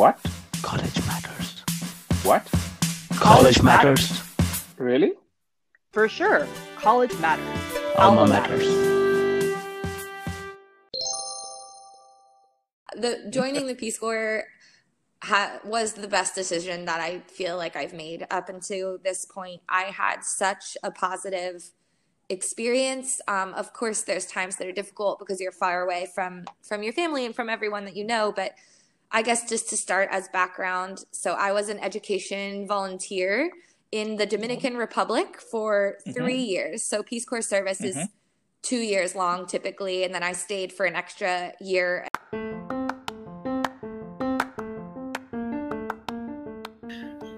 What? College matters. What? College matters. Really? For sure. College matters. Alma matters. the joining the Peace Corps ha- was the best decision that I feel like I've made up until this point. I had such a positive experience. Um, of course, there's times that are difficult because you're far away from from your family and from everyone that you know. But I guess just to start as background, so I was an education volunteer in the mm-hmm. Dominican Republic for mm-hmm. 3 years. So Peace Corps service is mm-hmm. two years long typically, and then I stayed for an extra year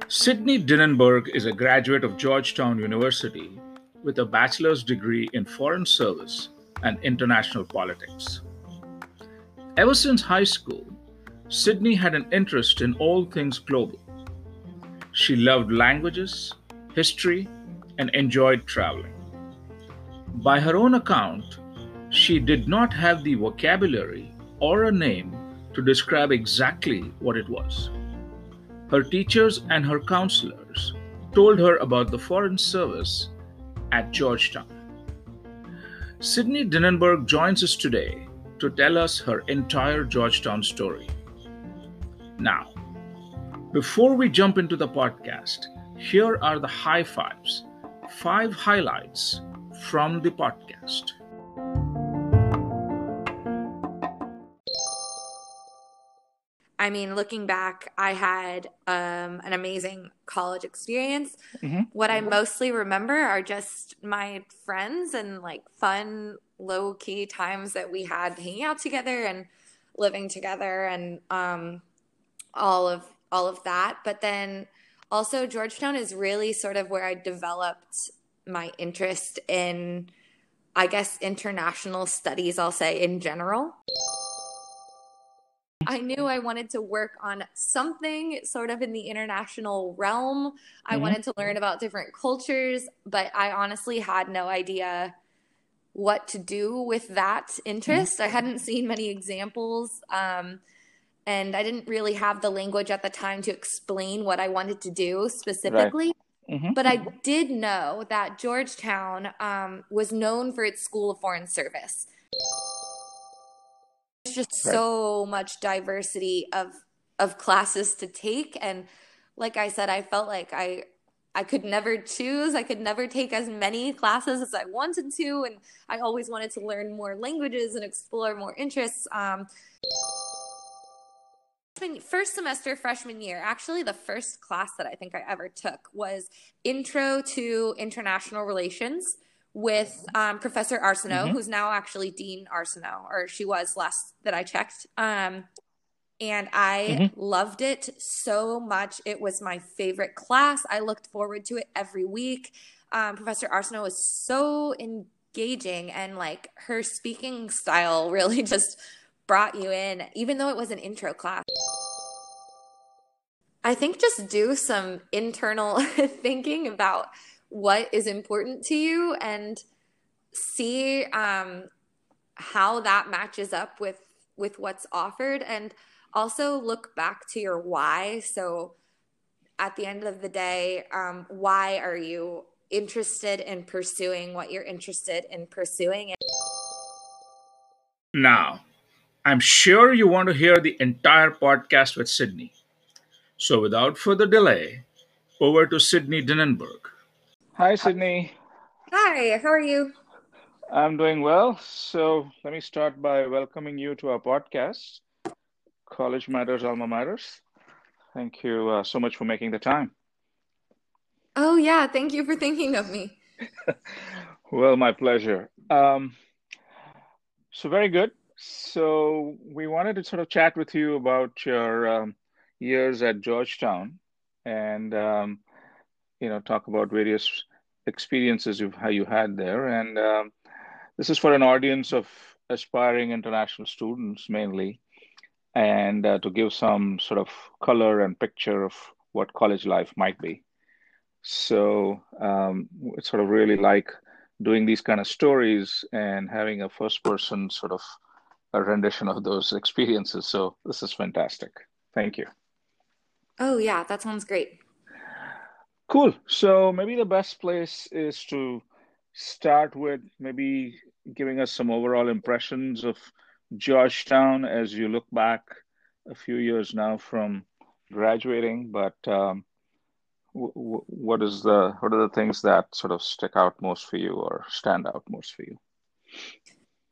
Sydney Dinenberg is a graduate of Georgetown University with a bachelor's degree in foreign service and international politics. Ever since high school, Sydney had an interest in all things global. She loved languages, history, and enjoyed traveling. By her own account, she did not have the vocabulary or a name to describe exactly what it was. Her teachers and her counselors told her about the Foreign Service at Georgetown. Sydney Dinenberg joins us today to tell us her entire Georgetown story. Now, before we jump into the podcast, here are the high fives, five highlights from the podcast. I mean, looking back, I had um, an amazing college experience. Mhm. What I mostly remember are just my friends and like fun, low key times that we had hanging out together and living together and um, all of all of that. But then also Georgetown is really sort of where I developed my interest in, I guess, international studies. I'll say in general. I knew I wanted to work on something sort of in the international realm. I Mhm. wanted to learn about different cultures, but I honestly had no idea what to do with that interest. I hadn't seen many examples, um, and I didn't really have the language at the time to explain what I wanted to do specifically. Mhm. But I did know that Georgetown um, was known for its School of Foreign Service. There's just Right. so much diversity of of classes to take, and like I said, I felt like I I could never choose. I could never take as many classes as I wanted to, and I always wanted to learn more languages and explore more interests. Um, freshman- first semester freshman year actually the first class that i think i ever took was intro to international relations with um, professor arsenault Mhm. who's now actually dean arsenault or she was last that i checked um, and i Mhm. loved it so much it was my favorite class i looked forward to it every week um, professor arsenault was so engaging and like her speaking style really just brought you in, even though it was an intro class. I think just do some internal thinking about what is important to you and see um, how that matches up with with what's offered, and also look back to your why. So, at the end of the day, um, why are you interested in pursuing what you're interested in pursuing? Now, I'm sure you want to hear the entire podcast with Sydney. So, without further delay, over to Sydney Dinenberg. Hi, Sydney. Hi, how are you? I'm doing well. So let me start by welcoming you to our podcast, College Matters, Alma Matters. Thank you uh, so much for making the time. Oh, yeah. Thank you for thinking of me. Well, my pleasure. Um, so very good. So we wanted to sort of chat with you about your um, years at Georgetown, and um, you know talk about various experiences you've you had there. And um, this is for an audience of aspiring international students mainly, and uh, to give some sort of color and picture of what college life might be. So um, it's sort of really like doing these kind of stories and having a first person sort of a rendition of those experiences. So this is fantastic. Thank you. Oh, yeah, that sounds great. Cool. So maybe the best place is to start with maybe giving us some overall impressions of Georgetown as you look back a few years now from graduating. But um, w- w- what is the what are the things that sort of stick out most for you or stand out most for you?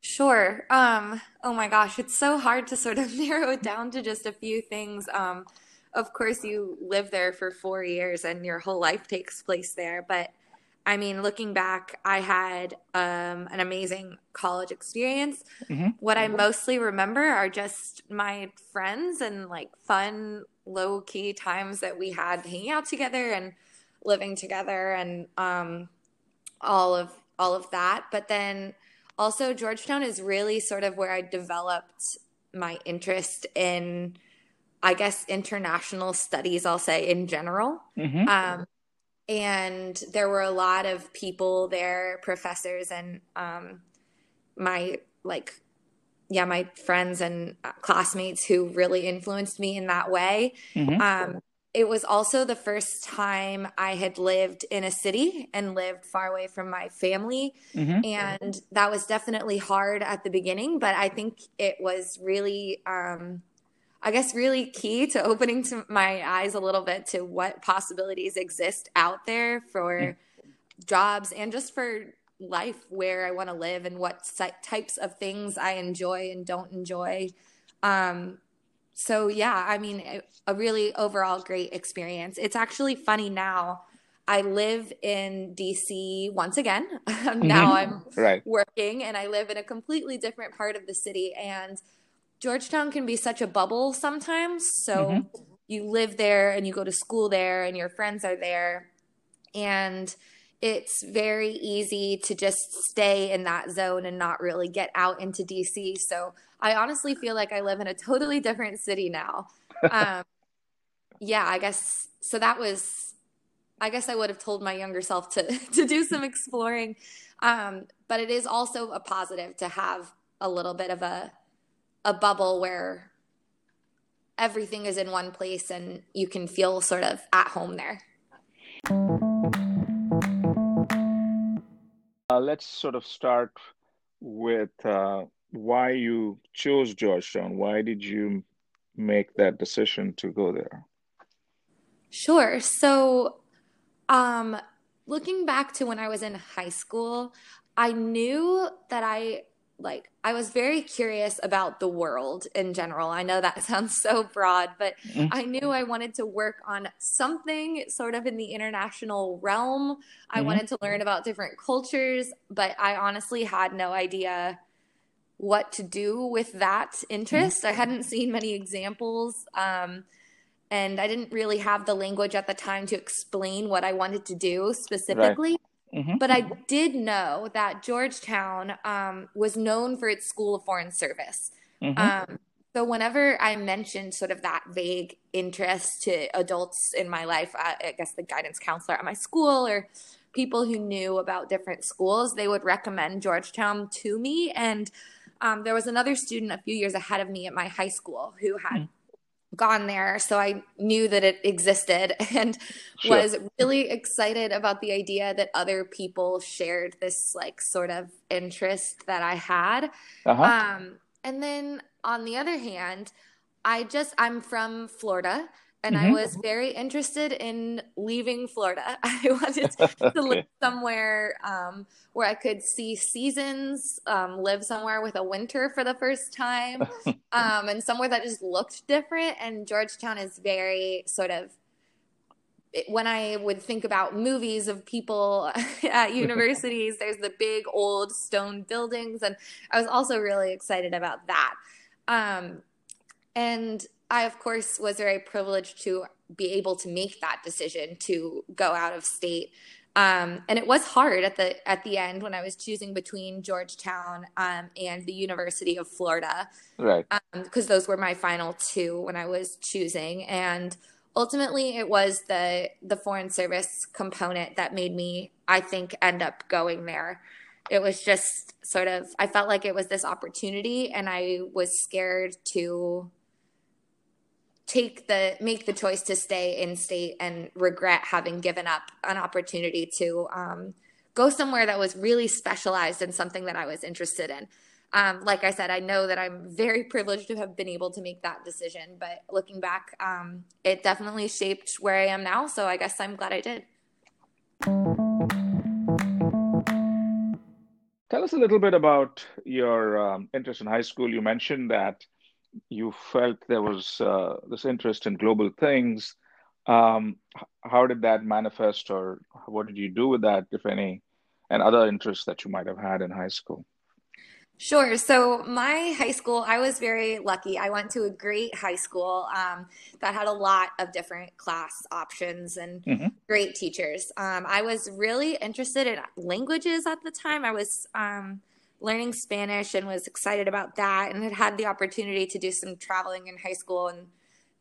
Sure. Um, oh my gosh, it's so hard to sort of narrow it down to just a few things. Um, of course, you live there for four years and your whole life takes place there. But I mean, looking back, I had um, an amazing college experience. hmm What I mostly remember are just my friends and like fun, low key times that we had hanging out together and living together and um, all of all of that. But then also Georgetown is really sort of where I developed my interest in, I guess, international studies, I'll say in general. hmm Um, and there were a lot of people there, professors and um, my like, yeah, my friends and uh, classmates who really influenced me in that way. hmm Um, it was also the first time I had lived in a city and lived far away from my family. hmm And that was definitely hard at the beginning, but I think it was really, um, I guess, really key to opening to my eyes a little bit to what possibilities exist out there for jobs and just for life where I want to live and what types of things I enjoy and don't enjoy. Um, so yeah, I mean, a a really overall great experience. It's actually funny now. I live in DC once again. Now hmm I'm Right. working and I live in a completely different part of the city and Georgetown can be such a bubble sometimes. So you live there and you go to school there and your friends are there and it's very easy to just stay in that zone and not really get out into DC. So I honestly feel like I live in a totally different city now. Um, yeah, I guess so. That was, I guess I would have told my younger self to to do some exploring. Um, but it is also a positive to have a little bit of a a bubble where everything is in one place and you can feel sort of at home there. Uh, let's sort of start with uh, why you chose Georgetown. Why did you make that decision to go there? Sure. So, um, looking back to when I was in high school, I knew that I like I was very curious about the world in general. I know that sounds so broad, but Mm, I knew I wanted to work on something sort of in the international realm. I Mm-hmm. wanted to learn about different cultures, but I honestly had no idea what to do with that Mm-hmm. interest. I hadn't seen many examples. Um, and I didn't really have the language at the time to explain what I wanted to do Right. specifically. hmm But I did know that Georgetown um, was known for its School of Foreign Service. hmm Um, so whenever I mentioned sort of that vague interest to adults in my life, uh, I guess the guidance counselor at my school or people who knew about different schools, they would recommend Georgetown to me. And um, there was another student a few years ahead of me at my high school who had gone there. So I knew that it existed and Sure. was really excited about the idea that other people shared this like sort of interest that I had. Uh-huh. Um, and then on the other hand, I just, I'm from Florida and I hmm was very interested in leaving Florida. I wanted to live somewhere um, where I could see seasons, um, live somewhere with a winter for the first time, um, and somewhere that just looked different. And Georgetown is very sort of when I would think about movies of people at universities, there's the big old stone buildings, and I was also really excited about that. Um, and I, of course, was very privileged to be able to make that decision to go out of state. Um, and it was hard at the at the end when I was choosing between Georgetown um, and the University of Florida Right. because those were my final two when I was choosing. And ultimately, it was the the foreign service component that made me, I think, end up going there. It was just sort of I felt like it was this opportunity, and I was scared to take the make the choice to stay in state and regret having given up an opportunity to um, go somewhere that was really specialized in something that I was interested in. Um, like I said, I know that I'm very privileged to have been able to make that decision. But looking back, um, it definitely shaped where I am now. So I guess I'm glad I did. Tell us a little bit about your um, interest in high school. You mentioned that you felt there was uh, this interest in global things. Um, how did that manifest, or what did you do with that, if any, and other interests that you might have had in high school? Sure. So, my high school, I was very lucky. I went to a great high school um, that had a lot of different class options and mm-hmm. great teachers. Um, I was really interested in languages at the time. I was um, learning Spanish and was excited about that, and had had the opportunity to do some traveling in high school and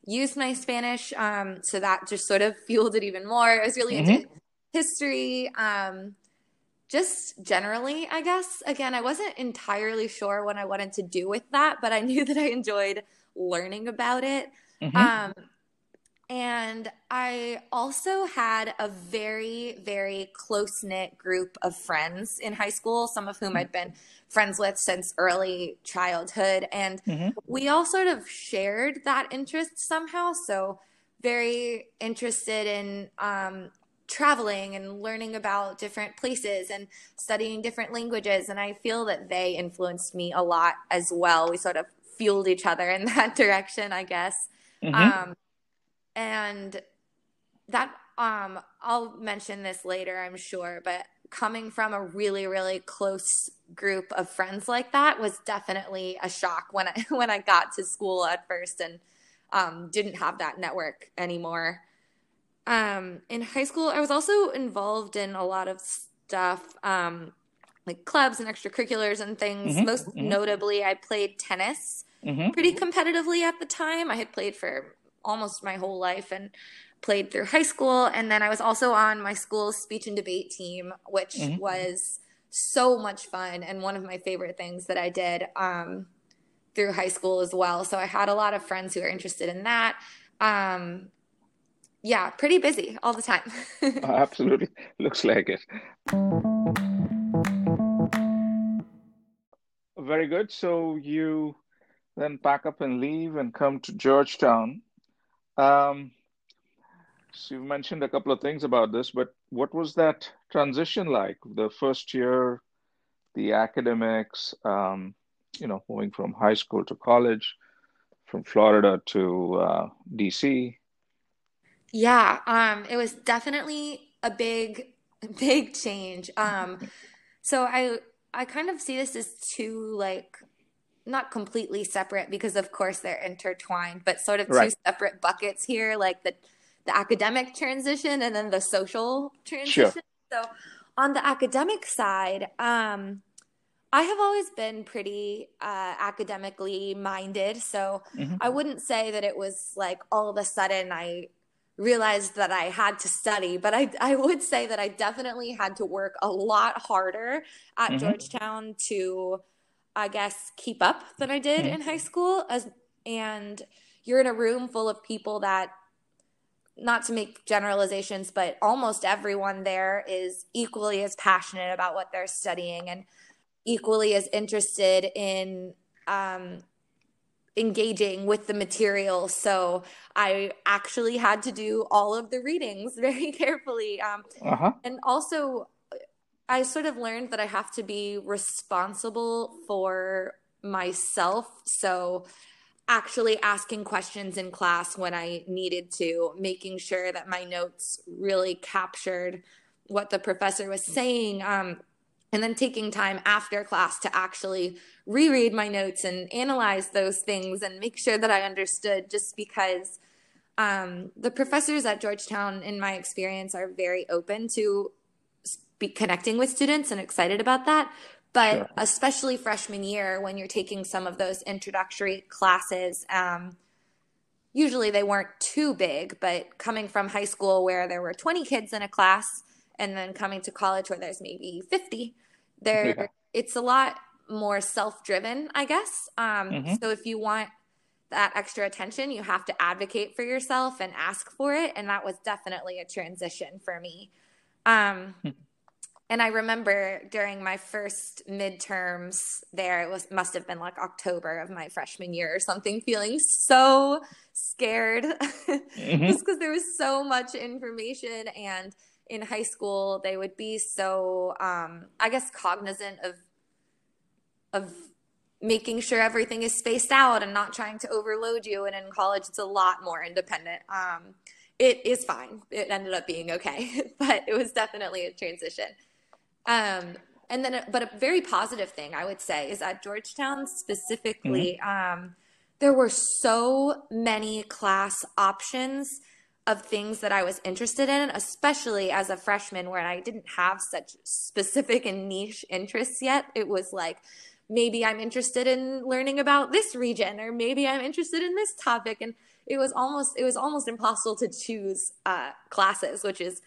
use my Spanish. Um, so, that just sort of fueled it even more. I was really mm-hmm. into history. Um, just generally, I guess. Again, I wasn't entirely sure what I wanted to do with that, but I knew that I enjoyed learning about it. Mm-hmm. Um, and I also had a very, very close knit group of friends in high school, some of whom I'd been friends with since early childhood. And mm-hmm. we all sort of shared that interest somehow. So, very interested in um, traveling and learning about different places and studying different languages. And I feel that they influenced me a lot as well. We sort of fueled each other in that direction, I guess. Mm-hmm. Um, and that, um, I'll mention this later, I'm sure, but coming from a really, really close group of friends like that was definitely a shock when I, when I got to school at first and, um, didn't have that network anymore. Um, in high school, I was also involved in a lot of stuff, um, like clubs and extracurriculars and things. Mm-hmm, Most mm-hmm. notably, I played tennis mm-hmm. pretty competitively at the time. I had played for almost my whole life and played through high school. And then I was also on my school's speech and debate team, which mm-hmm. was so much fun and one of my favorite things that I did um, through high school as well. So I had a lot of friends who were interested in that. Um, yeah, pretty busy all the time. oh, absolutely. Looks like it. Very good. So you then pack up and leave and come to Georgetown. Um, so you mentioned a couple of things about this, but what was that transition like? The first year, the academics, um, you know, moving from high school to college, from Florida to uh, DC. Yeah, um, it was definitely a big, big change. Um, so I, I kind of see this as two like not completely separate because of course they're intertwined, but sort of two right. separate buckets here, like the the academic transition and then the social transition. Sure. So on the academic side, um, I have always been pretty uh, academically minded, so mm-hmm. I wouldn't say that it was like all of a sudden I realized that I had to study, but I, I would say that I definitely had to work a lot harder at mm-hmm. Georgetown to, I guess, keep up than I did mm-hmm. in high school. As and you're in a room full of people that, not to make generalizations, but almost everyone there is equally as passionate about what they're studying and equally as interested in um, engaging with the material. So I actually had to do all of the readings very carefully. Um, uh-huh. And also, I sort of learned that I have to be responsible for myself. So actually asking questions in class when I needed to, making sure that my notes really captured what the professor was saying. Um, and then taking time after class to actually reread my notes and analyze those things and make sure that I understood just because um, the professors at Georgetown, in my experience, are very open to be connecting with students and excited about that. But sure. especially freshman year, when you're taking some of those introductory classes, um, usually they weren't too big, but coming from high school where there were 20 kids in a class, and then coming to college where there's maybe 50 there yeah. it's a lot more self-driven i guess um, mm-hmm. so if you want that extra attention, you have to advocate for yourself and ask for it. And that was definitely a transition for me. Um, and I remember during my first midterms there, it was must have been like October of my freshman year or something, feeling so scared mm-hmm. just because there was so much information. And in high school, they would be so, um, I guess, cognizant of of making sure everything is spaced out and not trying to overload you. And in college, it's a lot more independent. Um, it is fine. It ended up being okay, but it was definitely a transition. Um, and then, but a very positive thing I would say is at Georgetown specifically, mm-hmm. um, there were so many class options of things that I was interested in, especially as a freshman where I didn't have such specific and niche interests yet. It was like, maybe I'm interested in learning about this region, or maybe I'm interested in this topic. And it was almost, it was almost impossible to choose uh, classes, which is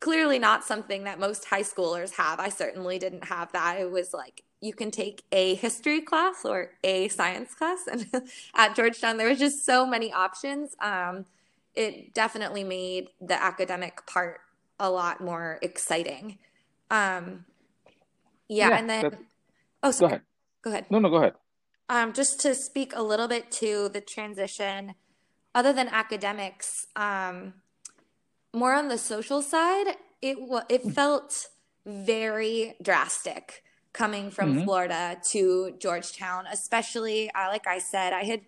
clearly not something that most high schoolers have. I certainly didn't have that. It was like you can take a history class or a science class, and at Georgetown there was just so many options. Um, it definitely made the academic part a lot more exciting. Um, yeah, yeah, and then oh, sorry. go ahead. Go ahead. No, no, go ahead. Um, just to speak a little bit to the transition, other than academics, um, more on the social side, it it felt very drastic coming from mm-hmm. Florida to Georgetown, especially uh, like I said, I had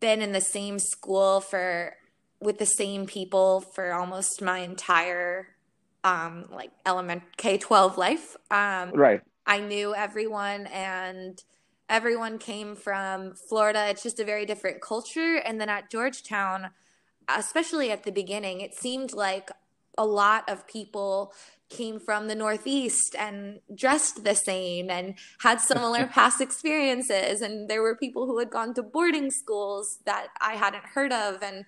been in the same school for with the same people for almost my entire um like element K12 life. Um right. I knew everyone and everyone came from Florida. It's just a very different culture and then at Georgetown especially at the beginning, it seemed like a lot of people came from the Northeast and dressed the same and had similar past experiences. And there were people who had gone to boarding schools that I hadn't heard of. And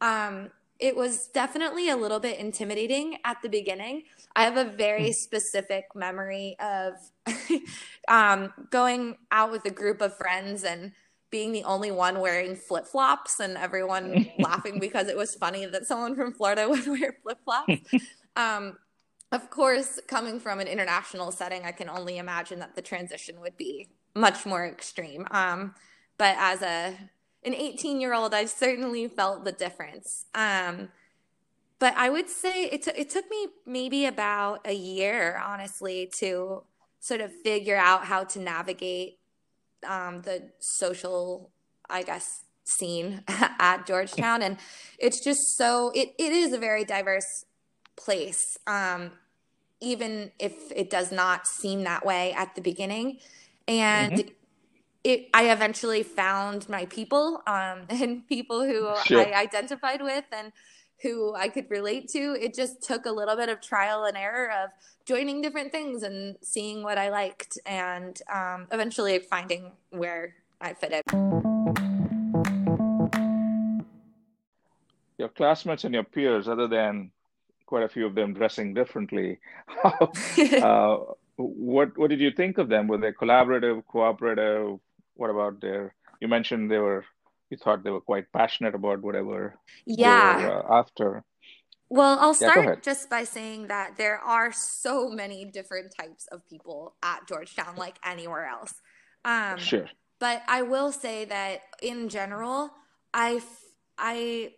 um, it was definitely a little bit intimidating at the beginning. I have a very hmm. specific memory of um, going out with a group of friends and being the only one wearing flip flops and everyone laughing because it was funny that someone from Florida would wear flip flops. um, of course, coming from an international setting, I can only imagine that the transition would be much more extreme. Um, but as a an 18 year old, I certainly felt the difference. Um, but I would say it, t- it took me maybe about a year, honestly, to sort of figure out how to navigate um, the social, I guess, scene at Georgetown. And it's just so, it, it is a very diverse place, um, even if it does not seem that way at the beginning. And mm-hmm. it, I eventually found my people um, and people who sure. I identified with and who I could relate to. It just took a little bit of trial and error of joining different things and seeing what I liked and um, eventually finding where I fit in. Your classmates and your peers, other than quite a few of them dressing differently, uh, what what did you think of them? Were they collaborative, cooperative? What about their? You mentioned they were you thought they were quite passionate about whatever yeah were, uh, after. Well i'll start yeah, just by saying that there are so many different types of people at georgetown like anywhere else. Um, sure. but i will say that in general i i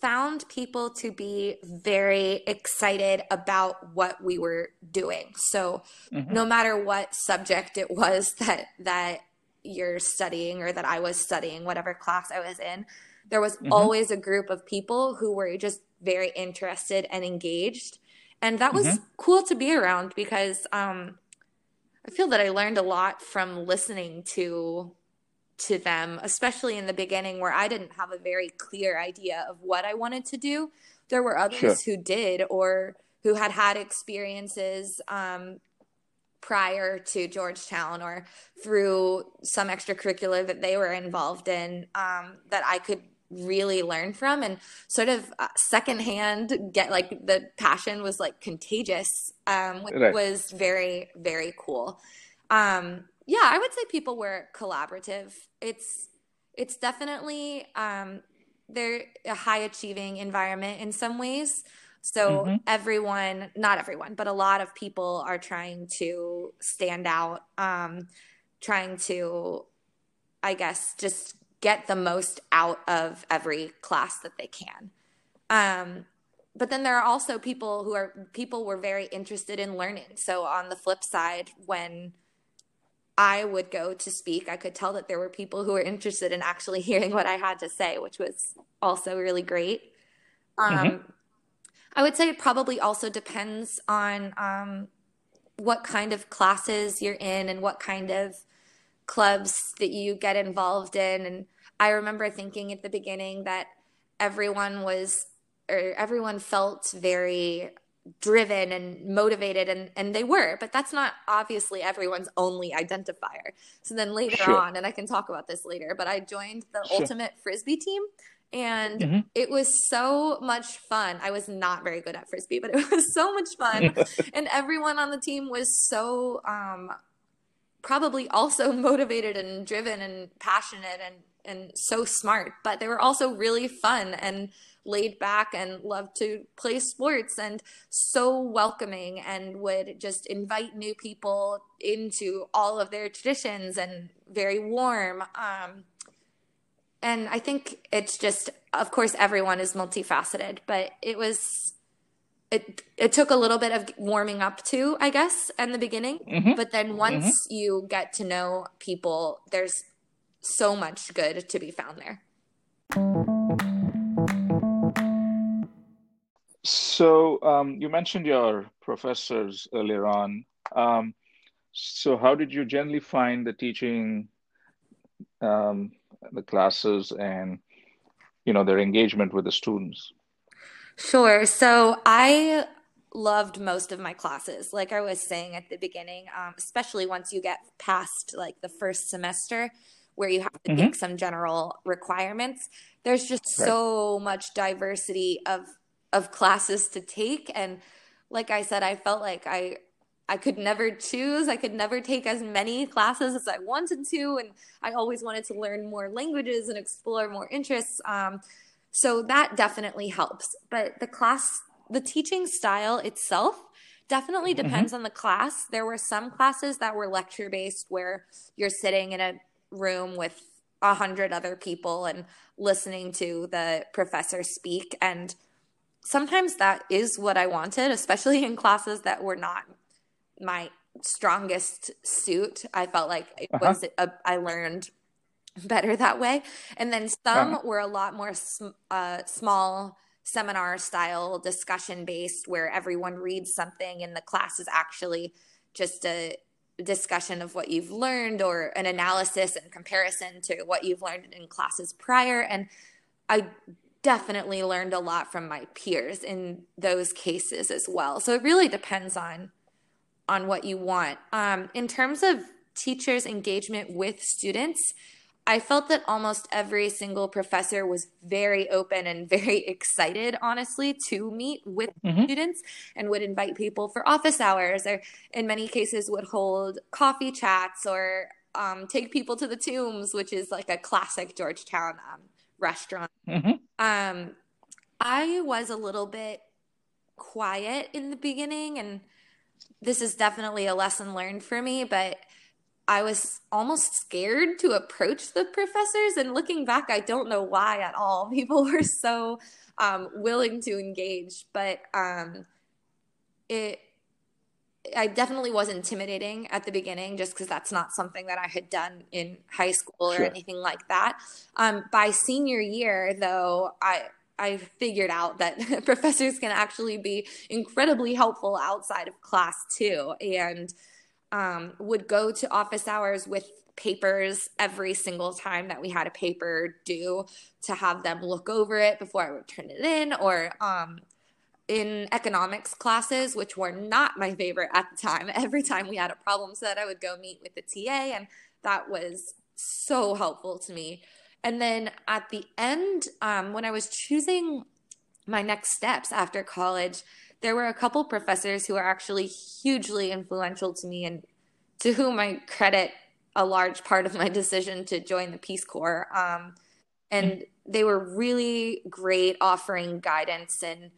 found people to be very excited about what we were doing. So mm-hmm. no matter what subject it was that that you're studying or that I was studying, whatever class I was in, there was mm-hmm. always a group of people who were just very interested and engaged. And that was mm-hmm. cool to be around because um, I feel that I learned a lot from listening to to them, especially in the beginning where I didn't have a very clear idea of what I wanted to do. There were others sure. who did or who had had experiences um, prior to Georgetown or through some extracurricular that they were involved in um, that I could really learn from and sort of uh, secondhand get like the passion was like contagious um, which right. was very very cool um, yeah i would say people were collaborative it's it's definitely um, they're a high achieving environment in some ways. So Mhm. everyone, not everyone, but a lot of people are trying to stand out, um, trying to, I guess, just get the most out of every class that they can. Um, but then there are also people who are people were very interested in learning. So on the flip side, when I would go to speak, I could tell that there were people who were interested in actually hearing what I had to say, which was also really great. Um, I would say it probably also depends on um, what kind of classes you're in and what kind of clubs that you get involved in. And I remember thinking at the beginning that everyone was, or everyone felt very driven and motivated and, and they were but that's not obviously everyone's only identifier so then later Sure. on and i can talk about this later but i joined the Sure. ultimate frisbee team and Mhm. it was so much fun i was not very good at frisbee but it was so much fun and everyone on the team was so um, probably also motivated and driven and passionate and and so smart but they were also really fun and laid back and loved to play sports and so welcoming and would just invite new people into all of their traditions and very warm um, and i think it's just of course everyone is multifaceted but it was it it took a little bit of warming up to i guess in the beginning Mhm. but then once you get to know people there's so much good to be found there So um, you mentioned your professors earlier on. Um, so how did you generally find the teaching, um, the classes, and you know their engagement with the students? Sure. So I loved most of my classes. Like I was saying at the beginning, um, especially once you get past like the first semester where you have to Mhm. take some general requirements, there's just Right. so much diversity of of classes to take and like I said, I felt like I I could never choose. I could never take as many classes as I wanted to and I always wanted to learn more languages and explore more interests. Um, so that definitely helps. But the class, the teaching style itself definitely depends on the class. There were some classes that were lecture based where you're sitting in a room with a hundred other people and listening to the professor speak. And sometimes that is what I wanted, especially in classes that were not my strongest suit. I felt like it Uh-huh. was a, I learned better that way. And then some Uh-huh. were a lot more sm- uh, small seminar style discussion based where everyone reads something and the class is actually just a discussion of what you've learned or an analysis and comparison to what you've learned in classes prior and I definitely learned a lot from my peers in those cases as well. So it really depends on on what you want. Um, in terms of teachers' engagement with students, I felt that almost every single professor was very open and very excited, honestly, to meet with Mhm. students and would invite people for office hours or, in many cases, would hold coffee chats or um, take people to the tombs, which is like a classic Georgetown um, restaurant. Mhm. Um, I was a little bit quiet in the beginning, and this is definitely a lesson learned for me, but I was almost scared to approach the professors. And looking back, I don't know why at all. People were so um, willing to engage, but um, it. I definitely was intimidating at the beginning just because that's not something that I had done in high school or Sure. anything like that. Um, by senior year, though, I I figured out that professors can actually be incredibly helpful outside of class too, and um, would go to office hours with papers every single time that we had a paper due to have them look over it before I would turn it in, or um, in economics classes, which were not my favorite at the time. Every time we had a problem set, I would go meet with the TA, and that was so helpful to me. And then at the end, um, when I was choosing my next steps after college, there were a couple professors who were actually hugely influential to me and to whom I credit a large part of my decision to join the Peace Corps. Um, and they were really great offering guidance and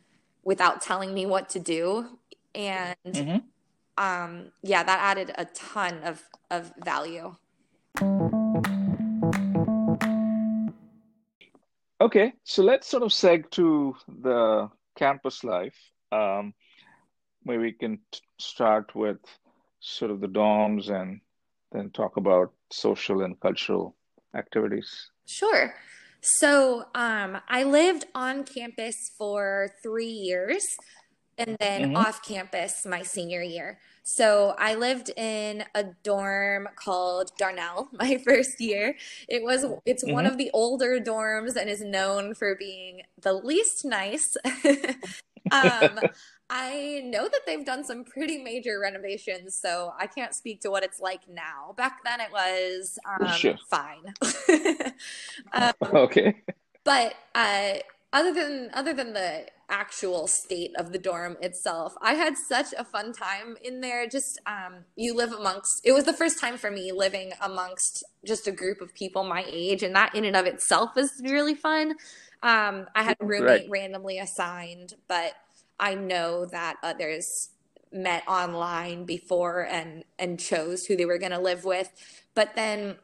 without telling me what to do. And Mhm. um, yeah, that added a ton of, of value. Okay, so let's sort of seg to the campus life. Um, maybe we can t- start with sort of the dorms and then talk about social and cultural activities. Sure. So um, I lived on campus for three years and then Mhm. off campus my senior year. So I lived in a dorm called Darnall my first year. It was it's one Mhm. of the older dorms and is known for being the least nice. um, I know that they've done some pretty major renovations, so I can't speak to what it's like now. Back then, it was um, Sure. fine. um, Okay. but uh, other than other than the actual state of the dorm itself, I had such a fun time in there. Just um, you live amongst. It was the first time for me living amongst just a group of people my age, and that in and of itself was really fun. Um, I had a roommate Right. randomly assigned, but I know that others met online before and and chose who they were going to live with. But then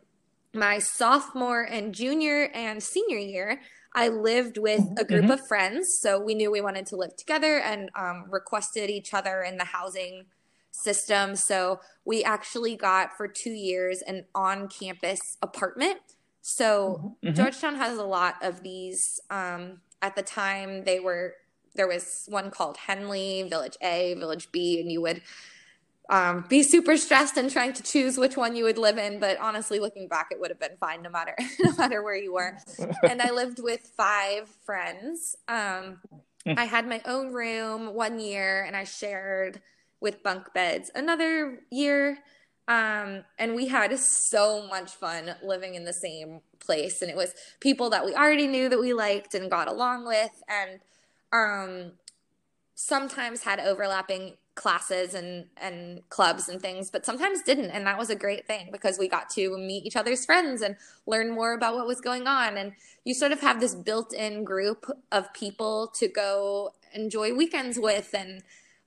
my sophomore and junior and senior year, I lived with a group Mhm. of friends. So we knew we wanted to live together and um, requested each other in the housing system. So we actually got for two years an on campus apartment. So Mhm. Georgetown has a lot of these. Um, at the time, they were there was one called Henle, Village A, Village B, and you would um, be super stressed and trying to choose which one you would live in. But honestly, looking back, it would have been fine no matter no matter where you were. And I lived with five friends. Um, I had my own room one year, and I shared with bunk beds another year. Um, and we had so much fun living in the same place, and it was people that we already knew that we liked and got along with, and um, sometimes had overlapping classes and and clubs and things but sometimes didn't. And that was a great thing because we got to meet each other's friends and learn more about what was going on. And you sort of have this built-in group of people to go enjoy weekends with. And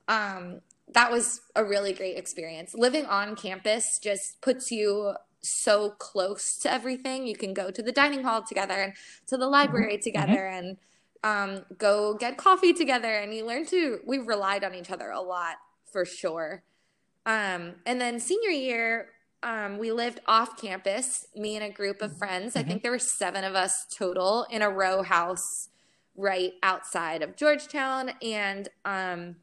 um, that was a really great experience. Living on campus just puts you so close to everything. You can go to the dining hall together and to the library together and um, go get coffee together. And you learn to we relied on each other a lot for sure. Um, and then senior year um, we lived off campus me and a group of friends. I think there were seven of us total in a row house right outside of georgetown. And um,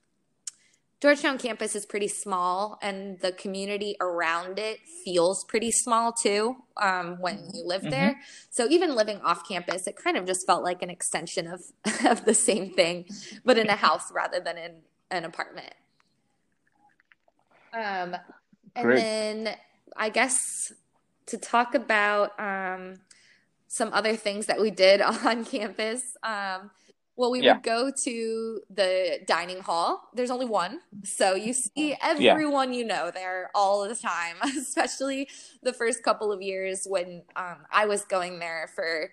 georgetown campus is pretty small and the community around it feels pretty small too um, when you live there so even living off campus, it kind of just felt like an extension of of the same thing, but in a house rather than in an apartment. Um, and Great. then I guess to talk about um, some other things that we did on campus. Um, well, we Yeah. would go to the dining hall. There's only one. So you see everyone you know there all the time, especially the first couple of years when um, I was going there for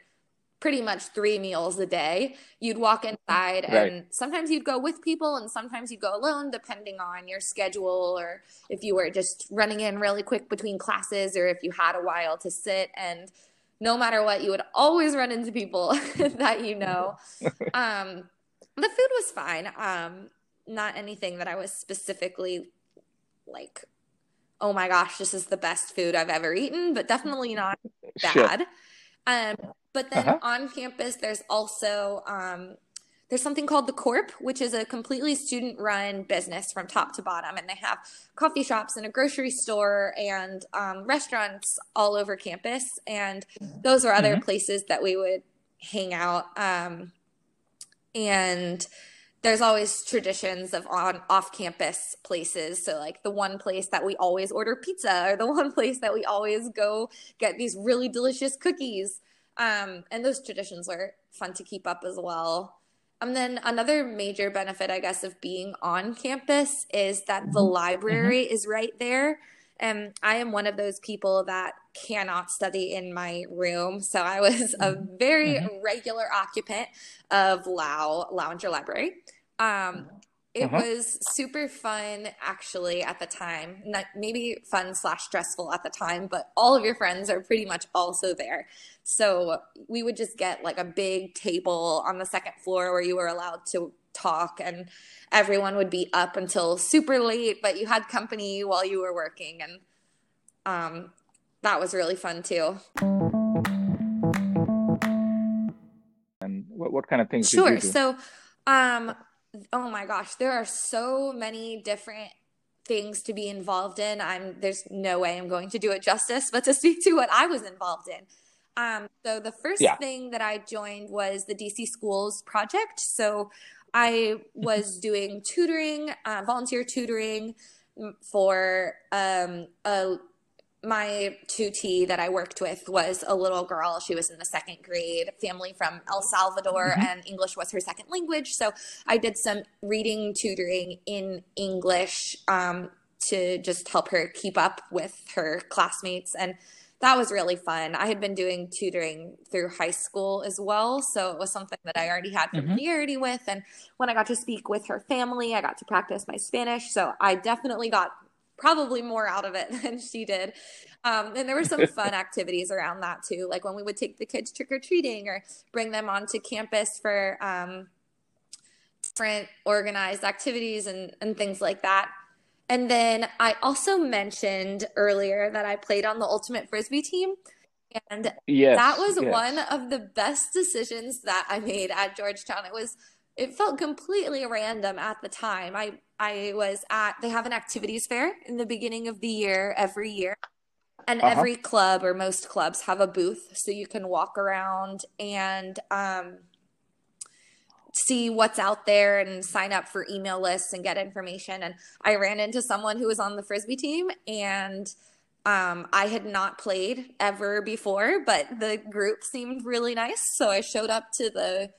pretty much three meals a day. You'd walk inside, Right. and sometimes you'd go with people, and sometimes you'd go alone, depending on your schedule or if you were just running in really quick between classes or if you had a while to sit. And no matter what, you would always run into people that you know. Um, the food was fine. Um, not anything that I was specifically like, oh my gosh, this is the best food I've ever eaten, but definitely not Sure. bad. Um, but then Uh-huh. on campus, there's also um, there's something called the Corp, which is a completely student-run business from top to bottom, and they have coffee shops and a grocery store and um, restaurants all over campus. And those are other Mhm. places that we would hang out. Um, and there's always traditions of on off-campus places. So like the one place that we always order pizza, or the one place that we always go get these really delicious cookies. Um, and those traditions are fun to keep up as well. And then another major benefit, I guess, of being on campus is that the library is right there. And I am one of those people that cannot study in my room. So I was a very Mhm. regular occupant of Lauinger Library. Um, it Uh-huh. was super fun actually at the time. Not, maybe fun slash stressful at the time, but all of your friends are pretty much also there. So we would just get like a big table on the second floor where you were allowed to talk and everyone would be up until super late, but you had company while you were working and um that was really fun too. And what, what kind of things did Sure. you do? So, um, oh my gosh, there are so many different things to be involved in. I'm there's no way I'm going to do it justice, but to speak to what I was involved in. Um, so the first Yeah. thing that I joined was the DC Schools project. So I was doing tutoring, uh, volunteer tutoring mm, for um, a my tutee that I worked with was a little girl. She was in the second grade, family from El Salvador, Mhm. and English was her second language. So I did some reading tutoring in English um, to just help her keep up with her classmates. And that was really fun. I had been doing tutoring through high school as well. So it was something that I already had Mhm. familiarity with. And when I got to speak with her family, I got to practice my Spanish. So I definitely got probably more out of it than she did. Um, and there were some fun activities around that too, like when we would take the kids trick or treating or bring them onto campus for um, different organized activities and, and things like that. And then I also mentioned earlier that I played on the Ultimate Frisbee team. And Yes, that was yes. one of the best decisions that I made at Georgetown. It was it felt completely random at the time. I I was at they have an activities fair in the beginning of the year every year. And Uh-huh. every club or most clubs have a booth so you can walk around and um see what's out there and sign up for email lists and get information. And I ran into someone who was on the frisbee team and um, I had not played ever before, but the group seemed really nice. So I showed up to the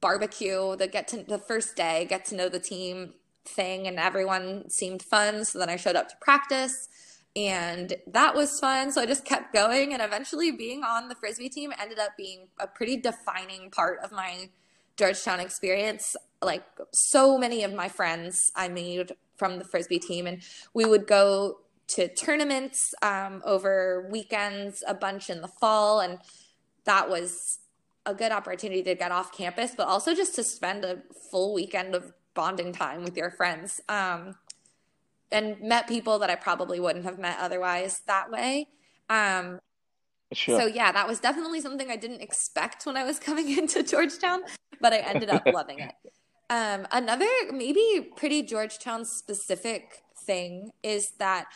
barbecue, the get to the first day, get to know the team thing, and everyone seemed fun. So then I showed up to practice, and that was fun. So I just kept going, and eventually being on the frisbee team ended up being a pretty defining part of my Georgetown experience. Like so many of my friends I made from the frisbee team, and we would go to tournaments um, over weekends a bunch in the fall, and that was a good opportunity to get off campus, but also just to spend a full weekend of bonding time with your friends. Um, and met people that I probably wouldn't have met otherwise that way. Um, Sure. so yeah, that was definitely something I didn't expect when I was coming into Georgetown, but I ended up loving it. Um, another maybe pretty Georgetown specific thing is that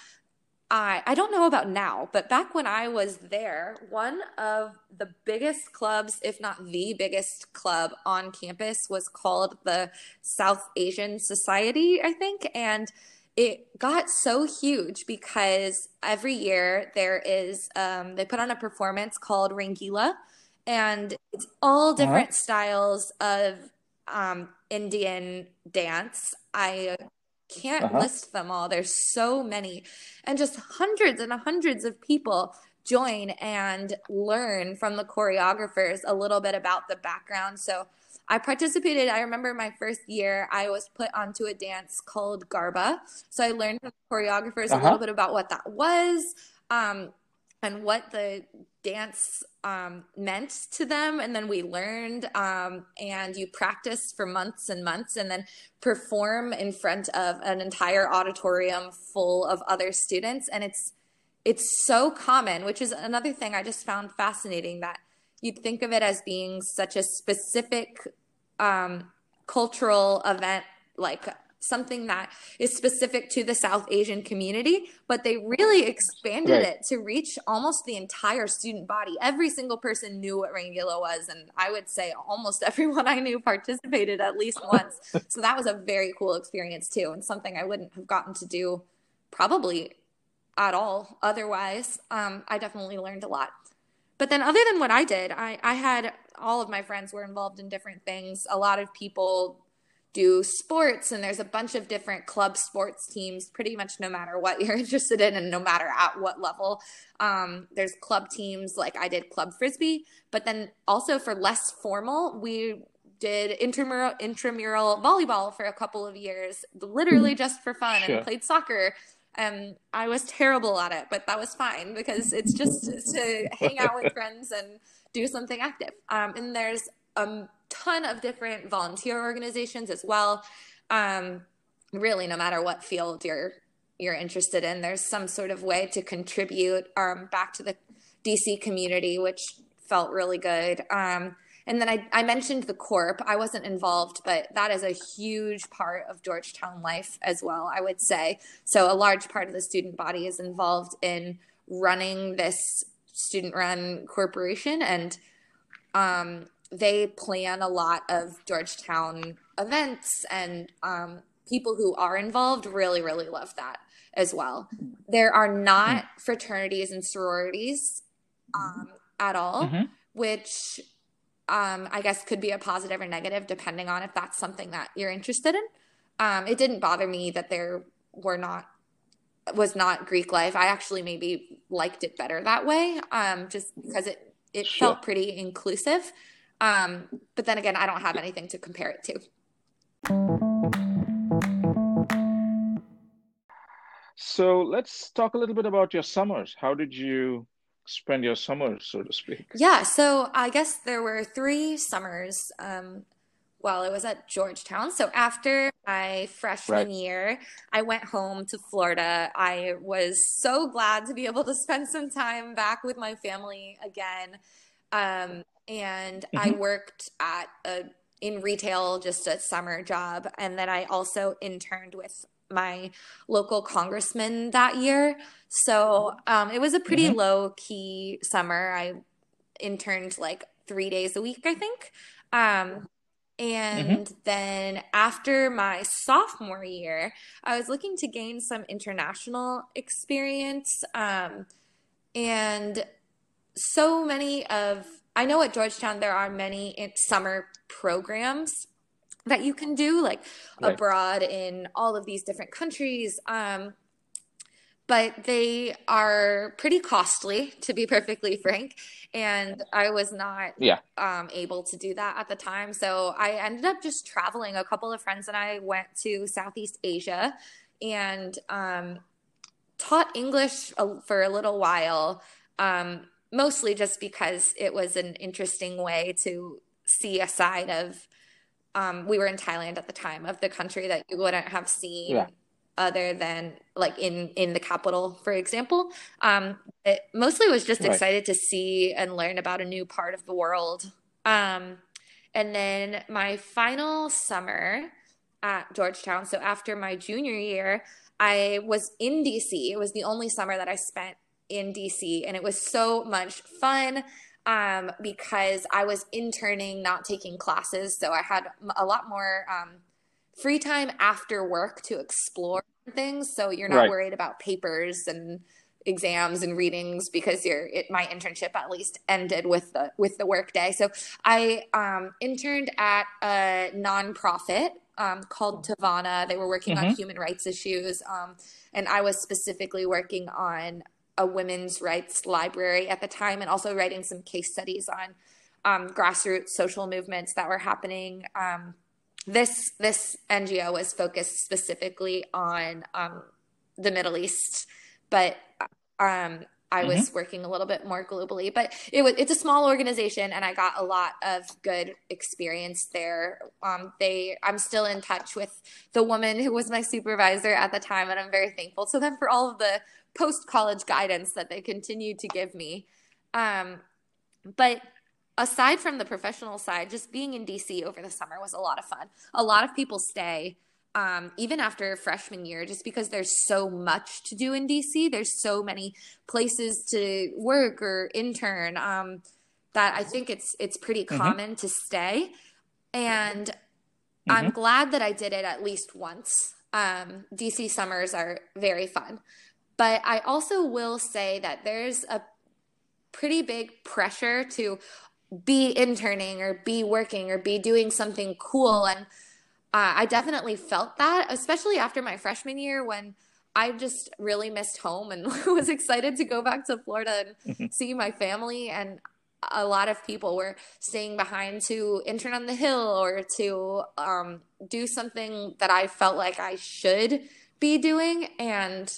I I don't know about now, but back when I was there, one of the biggest clubs, if not the biggest club on campus, was called the South Asian Society, I think, and it got so huge because every year there is um, they put on a performance called Rangila, and it's all different styles of um, Indian dance. I can't Uh-huh. list them all. There's so many, and just hundreds and hundreds of people join and learn from the choreographers a little bit about the background. So I participated. I remember my first year, I was put onto a dance called Garba. So I learned from the choreographers a Uh-huh. little bit about what that was. Um, and what the dance um, meant to them. And then we learned, um, and you practice for months and months, and then perform in front of an entire auditorium full of other students. And it's it's so common, which is another thing I just found fascinating that you'd think of it as being such a specific um, cultural event, like something that is specific to the South Asian community, but they really expanded Right. it to reach almost the entire student body. Every single person knew what Rangila was, and I would say almost everyone I knew participated at least once. so that was a very cool experience too, and something I wouldn't have gotten to do probably at all otherwise. Um, I definitely learned a lot. But then, other than what I did, I, I had all of my friends were involved in different things. A lot of people do sports and there's a bunch of different club sports teams pretty much no matter what you're interested in and no matter at what level. Um, there's club teams like i did club frisbee but then also for less formal we did intramural intramural volleyball for a couple of years literally just for fun Sure. and played soccer. And i was terrible at it but that was fine because it's just to hang out with friends and do something active. Um, and there's a ton of different volunteer organizations as well. Um, really no matter what field you're you're interested in there's some sort of way to contribute um, back to the dc community which felt really good. Um, and then I, I mentioned the corp. I wasn't involved but that is a huge part of georgetown life as well i would say. So a large part of the student body is involved in running this student run corporation and um, they plan a lot of Georgetown events, and um, people who are involved really, really love that as well. There are not fraternities and sororities um, at all, Mhm. which um, I guess could be a positive or negative depending on if that's something that you're interested in. Um, it didn't bother me that there were not was not Greek life. I actually maybe liked it better that way, um, just because it it Sure. felt pretty inclusive. Um, but then again, I don't have anything to compare it to. So let's talk a little bit about your summers. How did you spend your summers, so to speak? Yeah, so I guess there were three summers um, while I was at Georgetown. So after my freshman Right. year, I went home to Florida. I was so glad to be able to spend some time back with my family again. Um, and I worked at a in retail, just a summer job, and then I also interned with my local congressman that year. So um, it was a pretty Mhm. low key summer. I interned like three days a week, I think. Um, and then after my sophomore year, I was looking to gain some international experience. Um, and so many of, I know at Georgetown there are many summer programs that you can do, like Right. abroad in all of these different countries. Um, but they are pretty costly, to be perfectly frank. And I was not Yeah. um, able to do that at the time. So I ended up just traveling. A couple of friends and I went to Southeast Asia and um, taught English for a little while, um, mostly just because it was an interesting way to see a side of. Um, we were in Thailand at the time of the country that you wouldn't have seen Yeah. other than like in in the capital, for example. Um, it mostly was just Right. excited to see and learn about a new part of the world. Um, and then my final summer at Georgetown, so after my junior year, I was in DC. It was the only summer that I spent in DC, and it was so much fun um, because I was interning, not taking classes. So I had a lot more um, free time after work to explore things. So you're not Right. worried about papers and exams and readings because your it, my internship at least ended with the with the work day. So I um, interned at a nonprofit um, called Tavaana. They were working on Mhm. human rights issues, um, and I was specifically working on a women's rights library at the time, and also writing some case studies on um, grassroots social movements that were happening. Um, this this NGO was focused specifically on um, the Middle East, but um, I was working a little bit more globally. But it was it's a small organization, and I got a lot of good experience there. Um, they I'm still in touch with the woman who was my supervisor at the time, and I'm very thankful to them for all of the post college guidance that they continue to give me. Um, but aside from the professional side, just being in DC over the summer was a lot of fun. A lot of people stay um, even after freshman year, just because there's so much to do in DC. There's so many places to work or intern um, that I think it's it's pretty common to stay. And I'm glad that I did it at least once. Um, DC summers are very fun. But I also will say that there's a pretty big pressure to be interning or be working or be doing something cool. And uh, I definitely felt that, especially after my freshman year when I just really missed home and was excited to go back to Florida and mm-hmm. see my family. And a lot of people were staying behind to intern on the Hill or to um, do something that I felt like I should be doing. And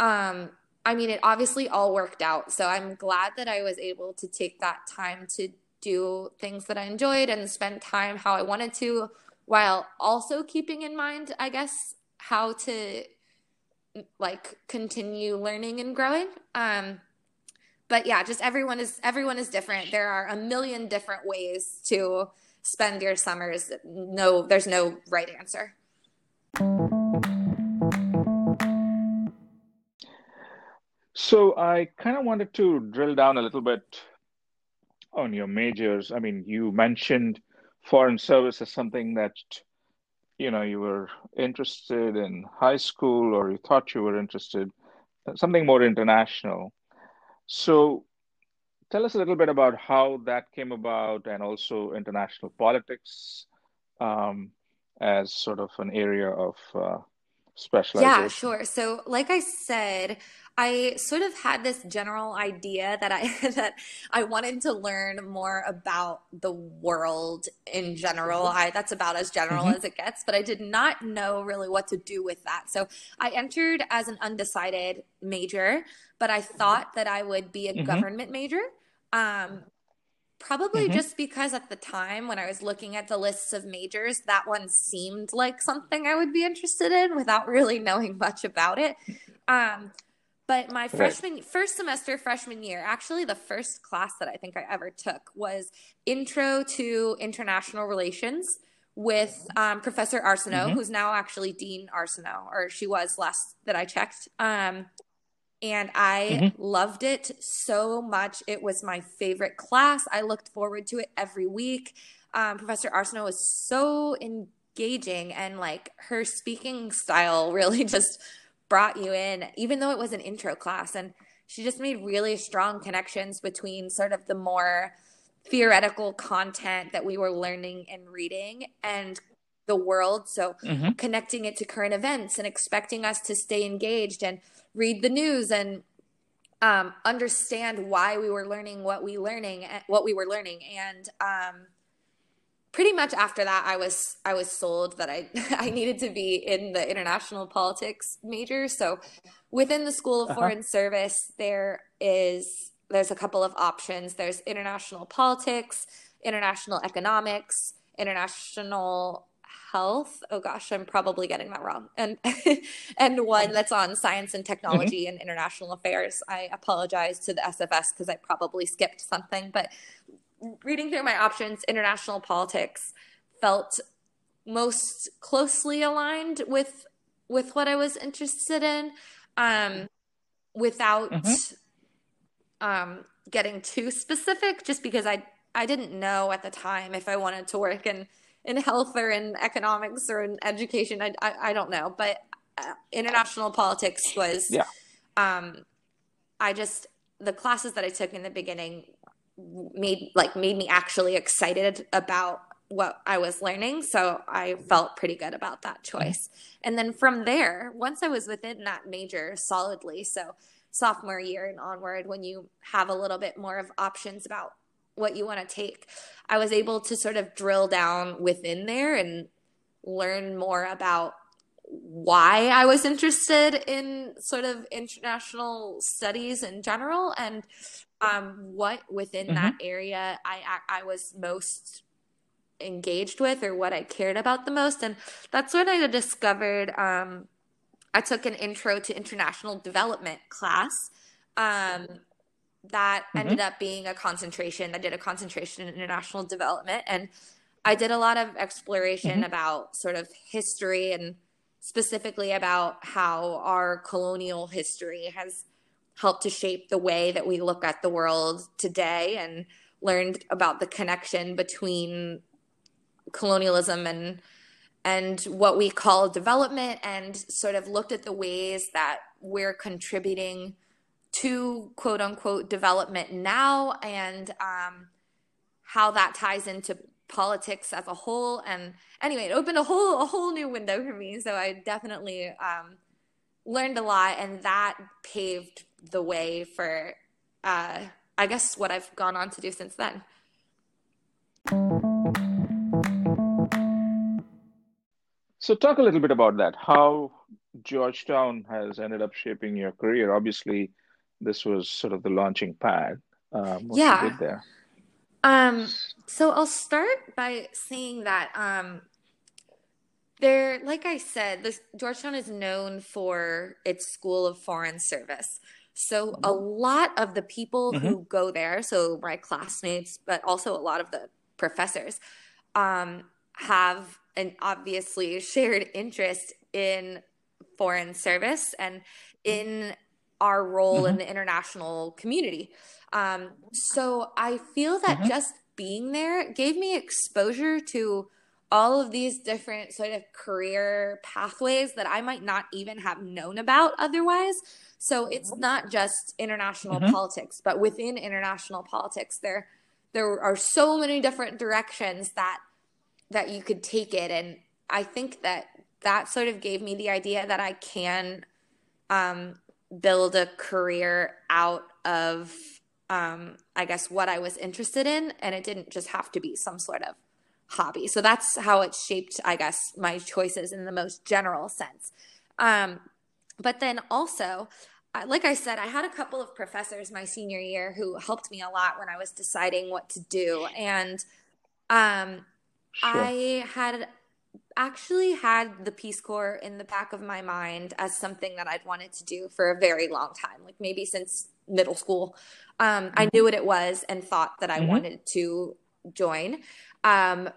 um, I mean, it obviously all worked out. So I'm glad that I was able to take that time to do things that I enjoyed and spend time how I wanted to, while also keeping in mind, I guess, how to like continue learning and growing. Um, but yeah, just everyone is everyone is different. There are a million different ways to spend your summers. No, there's no right answer. So I kind of wanted to drill down a little bit on your majors. I mean, you mentioned foreign service as something that you know you were interested in high school, or you thought you were interested something more international. So tell us a little bit about how that came about, and also international politics um, as sort of an area of uh, specialization. Yeah, sure. So, like I said, I sort of had this general idea that I that I wanted to learn more about the world in general. Mm-hmm. I that's about as general mm-hmm. as it gets, but I did not know really what to do with that. So I entered as an undecided major, but I thought that I would be a mm-hmm. government major. Um, probably mm-hmm. just because at the time when I was looking at the lists of majors, that one seemed like something I would be interested in without really knowing much about it. Um, but my freshman right. first semester freshman year, actually the first class that I think I ever took was Intro to International Relations with um, Professor Arsenault, mm-hmm. who's now actually Dean Arsenault, or she was last that I checked. Um, and I mm-hmm. loved it so much. It was my favorite class. I looked forward to it every week. Um, Professor Arsenault was so engaging, and like her speaking style really just brought you in, even though it was an intro class. And she just made really strong connections between sort of the more theoretical content that we were learning and reading and the world. So mm-hmm. connecting it to current events and expecting us to stay engaged and read the news and um, understand why we were learning what we learning what we were learning. And um, pretty much after that i was i was sold that i i needed to be in the international politics major. So within the school of uh-huh. foreign service there is there's a couple of options. There's international politics international economics international health oh gosh i'm probably getting that wrong and and one that's on science and technology mm-hmm. and international affairs i apologize to the sfs because i probably skipped something but reading through my options, international politics felt most closely aligned with with what I was interested in, um, without mm-hmm. um, getting too specific. Just because I I didn't know at the time if I wanted to work in in health or in economics or in education. I I, I don't know, but uh, international politics was yeah. Um, I just the classes that I took in the beginning made like made me actually excited about what I was learning. So I felt pretty good about that choice. And then from there, once I was within that major solidly, so sophomore year and onward, when you have a little bit more of options about what you want to take, I was able to sort of drill down within there and learn more about why I was interested in sort of international studies in general and um, what within mm-hmm. that area I, I was most engaged with or what I cared about the most. And that's when I discovered um, I took an intro to international development class. Um, that mm-hmm. ended up being a concentration. I did a concentration in international development and I did a lot of exploration mm-hmm. about sort of history and specifically about how our colonial history has helped to shape the way that we look at the world today and learned about the connection between colonialism and and what we call development and sort of looked at the ways that we're contributing to quote unquote development now and um, how that ties into politics as a whole. And anyway, it opened a whole a whole new window for me. So I definitely um, learned a lot, and that paved the way for, uh, I guess, what I've gone on to do since then. So, talk a little bit about that. How Georgetown has ended up shaping your career. Obviously, this was sort of the launching pad. Um, Yeah. there. Um, so I'll start by saying that um, there, like I said, this Georgetown is known for its School of Foreign Service. So a lot of the people who go there, so my classmates, but also a lot of the professors, um, have an obviously shared interest in foreign service and in our role in the international community. Um, so I feel that just being there gave me exposure to all of these different sort of career pathways that I might not even have known about otherwise. So it's not just international politics, but within international politics, there there are so many different directions that that you could take it, and I think that that sort of gave me the idea that I can um, build a career out of um, I guess what I was interested in, and it didn't just have to be some sort of hobby. So that's how it shaped, I guess, my choices in the most general sense. Um, but then also, like I said, I had a couple of professors my senior year who helped me a lot when I was deciding what to do, and um, Sure. I had actually had the Peace Corps in the back of my mind as something that I'd wanted to do for a very long time, like maybe since middle school. Um, I knew what it was and thought that I Mhm. wanted to join. Um,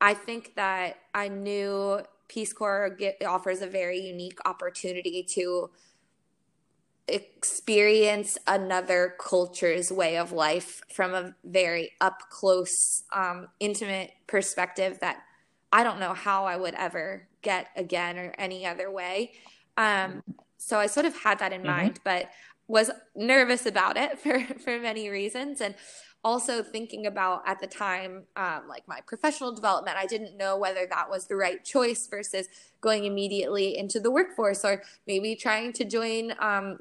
I think that I knew Peace Corps get, offers a very unique opportunity to experience another culture's way of life from a very up close, um, intimate perspective that I don't know how I would ever get again or any other way. Um, so I sort of had that in Mhm. mind, but was nervous about it for, for many reasons. And also thinking about at the time, um, like my professional development, I didn't know whether that was the right choice versus going immediately into the workforce or maybe trying to join um,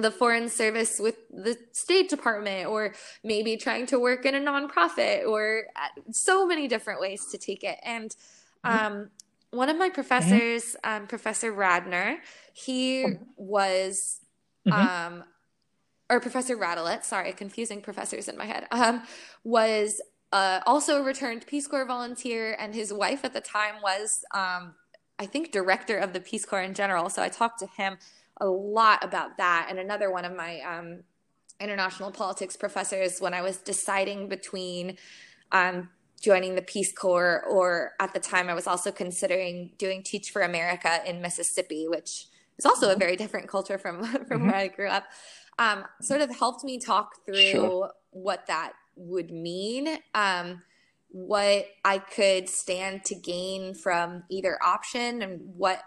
the foreign service with the state department or maybe trying to work in a nonprofit or uh, so many different ways to take it. And um, one of my professors um, professor radner he was Mhm. um, or professor radelet sorry confusing professors in my head um, was uh, also a returned peace corps volunteer and his wife at the time was um, i think director of the peace corps in general. So i talked to him a lot about that. And another one of my um, international politics professors, when I was deciding between um, joining the Peace Corps, or at the time I was also considering doing Teach for America in Mississippi, which is also a very different culture from from where I grew up. Um, sort of helped me talk through Sure. what that would mean. Um, what I could stand to gain from either option and what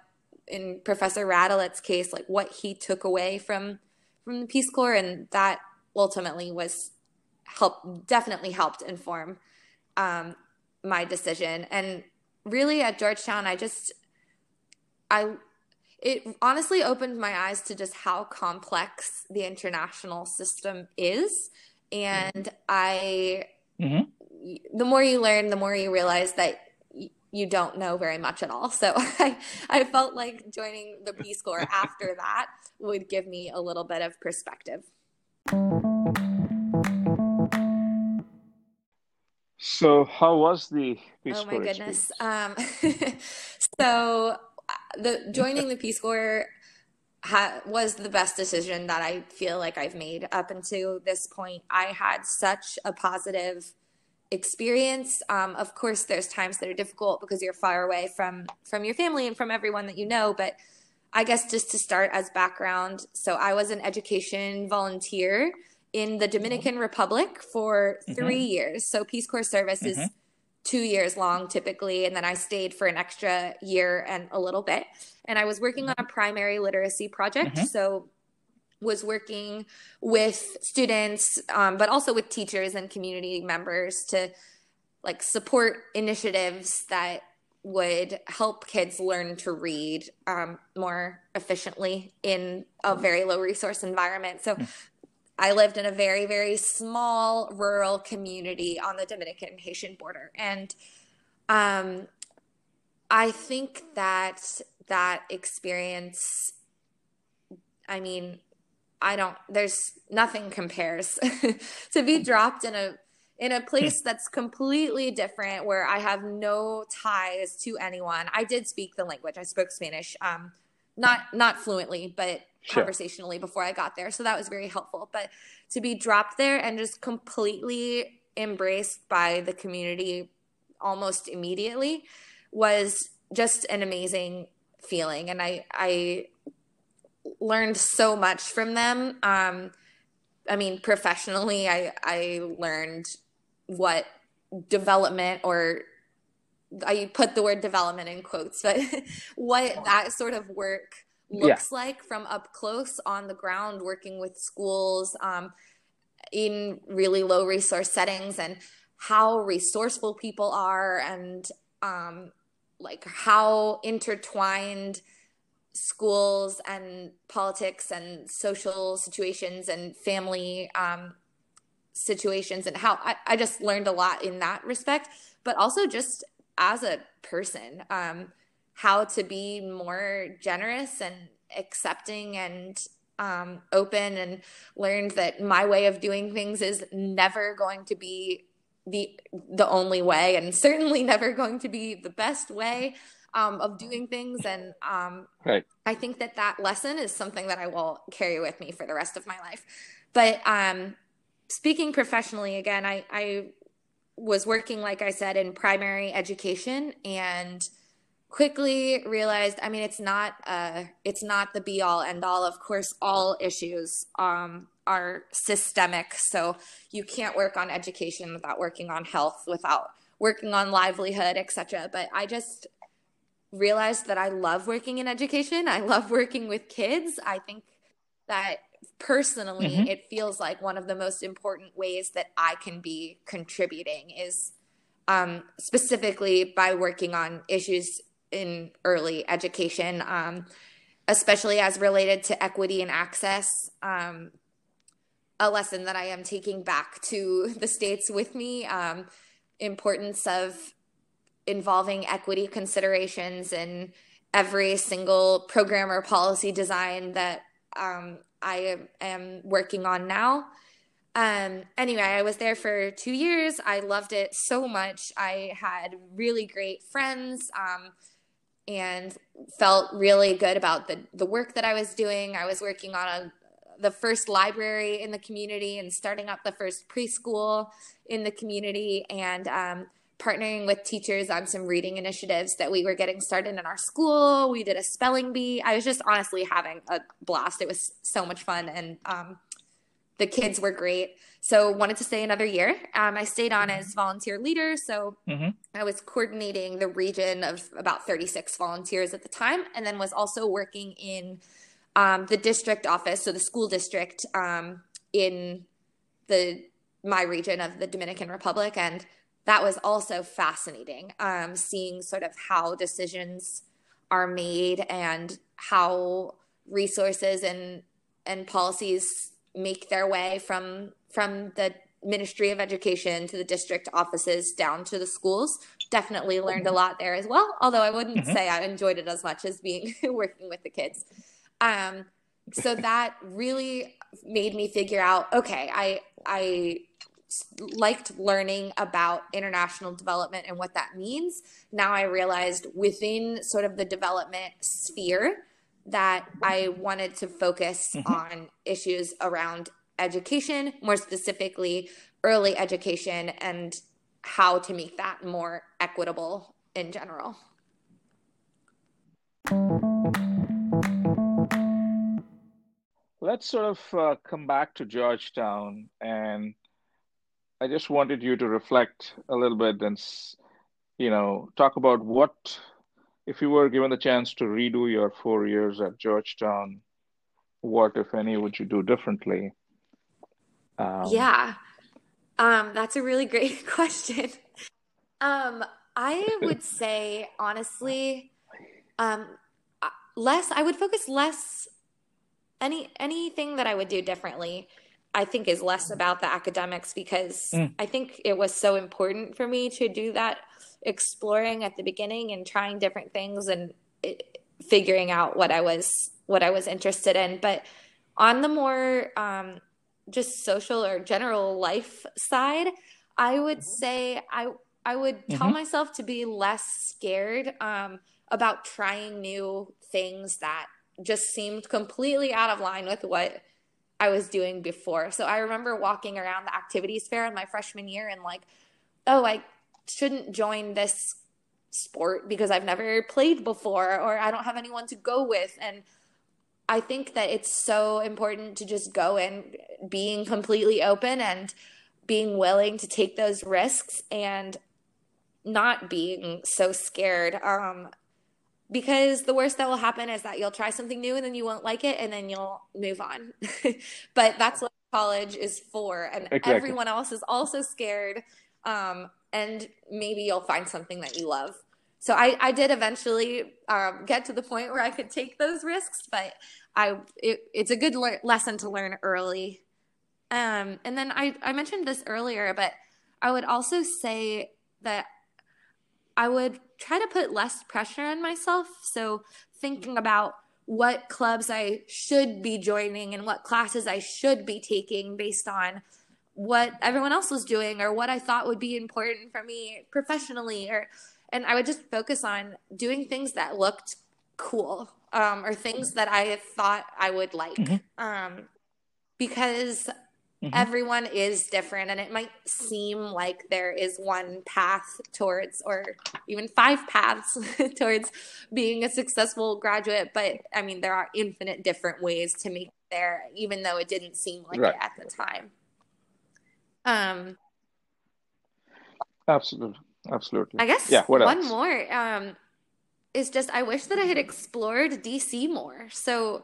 in Professor Radelet's case, like what he took away from from the Peace Corps, and that ultimately was help definitely helped inform um, my decision. And really, at Georgetown, I just I it honestly opened my eyes to just how complex the international system is, and I Mhm. the more you learn, the more you realize that you don't know very much at all. So I, I felt like joining the Peace Corps after that would give me a little bit of perspective. So, how was the Peace oh my Corps goodness. Um, so uh, the joining the Peace Corps ha- was the best decision that I feel like I've made up until this point. I had such a positive experience. Um, of course, there's times that are difficult because you're far away from from your family and from everyone that you know. But I guess just to start as background, so I was an education volunteer in the mm-hmm. Dominican Republic for mm-hmm. 3 years. So Peace Corps service is mm-hmm. two years long typically, and then I stayed for an extra year and a little bit. And I was working on a primary literacy project, so was working with students, um, but also with teachers and community members to like support initiatives that would help kids learn to read um, more efficiently in a very low resource environment. So I lived in a very, very small rural community on the Dominican Haitian border. And um, I think that that experience, I mean, I don't, there's nothing compares to be dropped in a in a place that's completely different where I have no ties to anyone. I did speak the language. I spoke Spanish, um, not not fluently, but sure. conversationally before I got there. So that was very helpful. But to be dropped there and just completely embraced by the community almost immediately was just an amazing feeling. And I I learned so much from them. Um, I mean, professionally, I I learned what development or I put the word development in quotes, but what that sort of work looks yeah. like from up close on the ground, working with schools um, in really low resource settings, and how resourceful people are, and um, like how intertwined schools and politics and social situations and family um, situations and how I, I just learned a lot in that respect, but also just as a person, um, how to be more generous and accepting and um, open and learned that my way of doing things is never going to be the the only way and certainly never going to be the best way um, of doing things. And um, right. i think that that lesson is something that i will carry with me for the rest of my life. But um, speaking professionally again, I, I was working, like I said, in primary education and quickly realized i mean it's not uh it's not the be all end all of course all issues um are systemic. So you can't work on education without working on health without working on livelihood etc but i just realized that i love working in education i love working with kids i think that personally mm-hmm. it feels like one of the most important ways that i can be contributing is um, specifically by working on issues in early education um, especially as related to equity and access um, a lesson that i am taking back to the states with me um, importance of involving equity considerations in every single program or policy design that um, I am working on now. Um, anyway, I was there for two years. I loved it so much. I had really great friends um, and felt really good about the, the work that I was doing. I was working on a, the first library in the community and starting up the first preschool in the community. And um, partnering with teachers on some reading initiatives that we were getting started in our school. We did a spelling bee. I was just honestly having a blast. It was so much fun, and um, the kids were great. So wanted to stay another year. Um, I stayed on as volunteer leader, so mm-hmm. I was coordinating the region of about 36 volunteers at the time, and then was also working in um, the district office, so the school district um, in the my region of the Dominican Republic, and that was also fascinating um, seeing sort of how decisions are made and how resources and and policies make their way from from the ministry of education to the district offices down to the schools definitely learned a mm-hmm. lot there as well although i wouldn't mm-hmm. say i enjoyed it as much as being working with the kids um, so that really made me figure out okay i i liked learning about international development and what that means. Now I realized within sort of the development sphere that I wanted to focus mm-hmm. on issues around education, more specifically early education and how to make that more equitable in general. Let's sort of uh, come back to Georgetown and I just wanted you to reflect a little bit and, you know, talk about what, if you were given the chance to redo your four years at Georgetown, what, if any, would you do differently? Um, yeah, um, that's a really great question. Um, I would say honestly, um, uh, less. I would focus less. Any anything that I would do differently, I think, is less about the academics because Mm. I think it was so important for me to do that exploring at the beginning and trying different things and it, figuring out what I was what I was interested in. But on the more um, just social or general life side, I would say I I would tell Mhm. myself to be less scared um, about trying new things that just seemed completely out of line with what I was doing before. So I remember walking around the activities fair in my freshman year and like, oh, I shouldn't join this sport because I've never played before or I don't have anyone to go with and I think that it's so important to just go in being completely open and being willing to take those risks and not being so scared um because the worst that will happen is that you'll try something new and then you won't like it and then you'll move on but that's what college is for and Exactly. everyone else is also scared um and maybe you'll find something that you love so I, I did eventually um, get to the point where I could take those risks, but I it, it's a good le- lesson to learn early. Um, and then I, I mentioned this earlier, but I would also say that I would try to put less pressure on myself. So thinking about what clubs I should be joining and what classes I should be taking based on what everyone else was doing or what I thought would be important for me professionally or and I would just focus on doing things that looked cool um, or things that I thought I would like Mhm. um, because Mhm. everyone is different and it might seem like there is one path towards or even five paths towards being a successful graduate but i mean there are infinite different ways to make it there even though it didn't seem like Right. it at the time um Absolutely. Absolutely. I guess Yeah, what one else? more um, is just I wish that I had explored DC more. So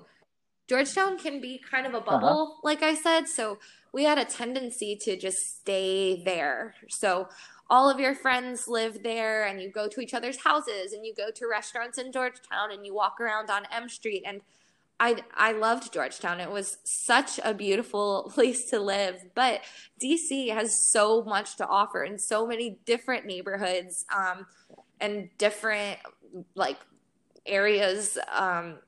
Georgetown can be kind of a Uh-huh. bubble, like I said. So we had a tendency to just stay there. So all of your friends live there, and you go to each other's houses, and you go to restaurants in Georgetown, and you walk around on M Street. And I I loved Georgetown. It was such a beautiful place to live. But DC has so much to offer in so many different neighborhoods um, and different like areas, um,